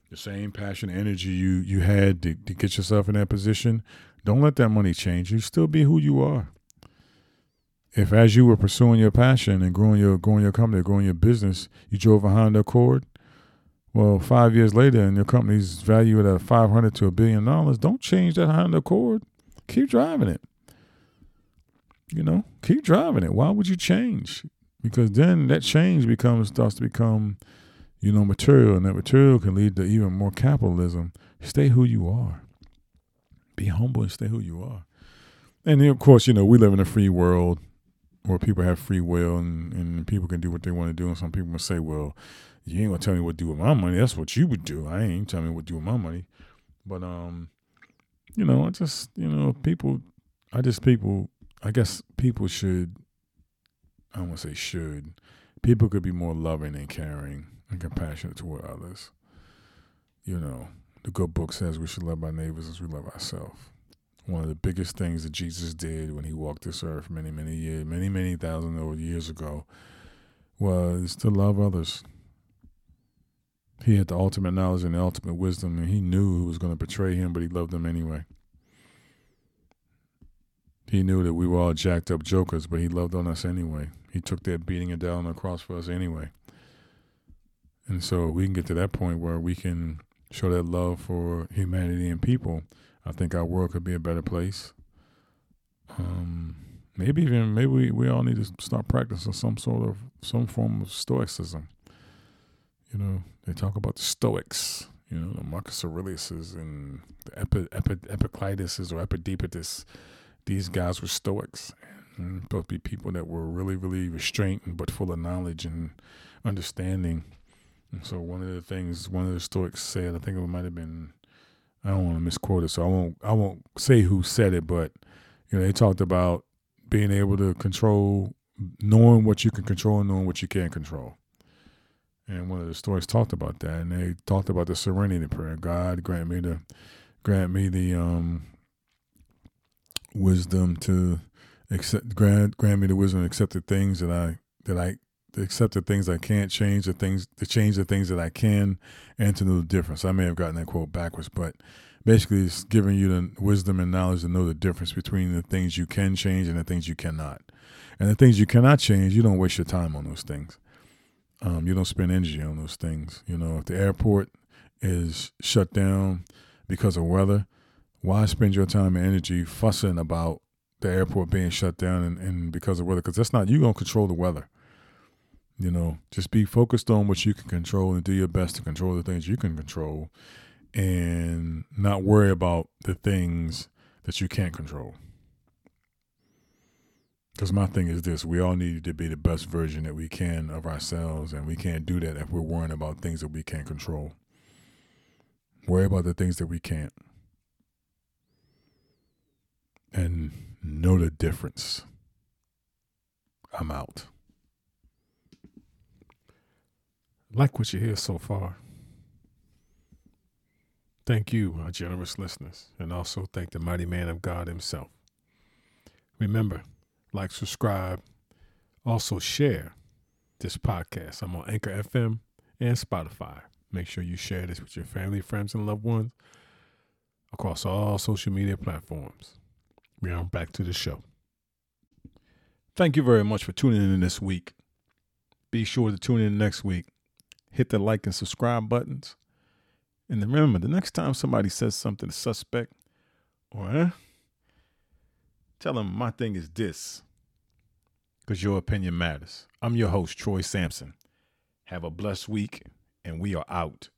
The same passion, energy you you had to, to get yourself in that position, don't let that money change you. Still be who you are if as you were pursuing your passion and growing your growing your company, growing your business, you drove a Honda Accord, well, five years later, and your company's valued at five hundred to a billion dollars, don't change that Honda Accord. Keep driving it. You know, keep driving it. Why would you change? Because then that change becomes starts to become, you know, material, and that material can lead to even more capitalism. Stay who you are. Be humble and stay who you are. And then, of course, you know, we live in a free world where people have free will and, and people can do what they want to do. And some people will say, well, you ain't gonna tell me what to do with my money. That's what you would do. I ain't telling me what to do with my money. But um, you know, I just you know, people I just people I guess people should I don't wanna say should. People could be more loving and caring and compassionate toward others. You know, the good book says we should love our neighbors as we love ourselves one of the biggest things that Jesus did when he walked this earth many, many years, many, many thousand over years ago was to love others. He had the ultimate knowledge and the ultimate wisdom, and he knew who was going to betray him, but he loved them anyway. He knew that we were all jacked up jokers, but he loved on us anyway. He took that beating it down on the cross for us anyway. And so we can get to that point where we can show that love for humanity and people I think our world could be a better place. Um, maybe even maybe we, we all need to start practicing some sort of some form of stoicism. You know, they talk about the Stoics. You know, the Marcus Aureliuses and the Epi, Epi, Epicletus or Epictetus. These guys were Stoics. And be people that were really, really restrained but full of knowledge and understanding. And so one of the things one of the Stoics said, I think it might have been I don't want to misquote it, so I won't I won't say who said it, but you know they talked about being able to control, knowing what you can control, and knowing what you can't control. and one of the Stoics talked about that, and they talked about the serenity prayer. God grant me the grant me the um, wisdom to accept grant grant me the wisdom to accept the things that I that I accept the things I can't change, the things to change the things that I can, and to know the difference. I may have gotten that quote backwards, but basically, it's giving you the wisdom and knowledge to know the difference between the things you can change and the things you cannot. And the things you cannot change, you don't waste your time on those things. Um, you don't spend energy on those things. You know, if the airport is shut down because of weather, why spend your time and energy fussing about the airport being shut down and, and because of weather? Because that's not you gonna control the weather. You know, just be focused on what you can control and do your best to control the things you can control and not worry about the things that you can't control. Because my thing is this we all need to be the best version that we can of ourselves, and we can't do that if we're worrying about things that we can't control. Worry about the things that we can't. And know the difference. I'm out. Like what you hear so far. Thank you, our generous listeners, and also thank the mighty man of God himself. Remember, like, subscribe, also share this podcast. I'm on Anchor FM and Spotify. Make sure you share this with your family, friends, and loved ones across all social media platforms. Are back to the show. Thank you very much for tuning in this week. Be sure to tune in next week. Hit the like and subscribe buttons. And remember, the next time somebody says something suspect or eh, tell them my thing is this because your opinion matters. I'm your host, Troy Sampson. Have a blessed week, and we are out.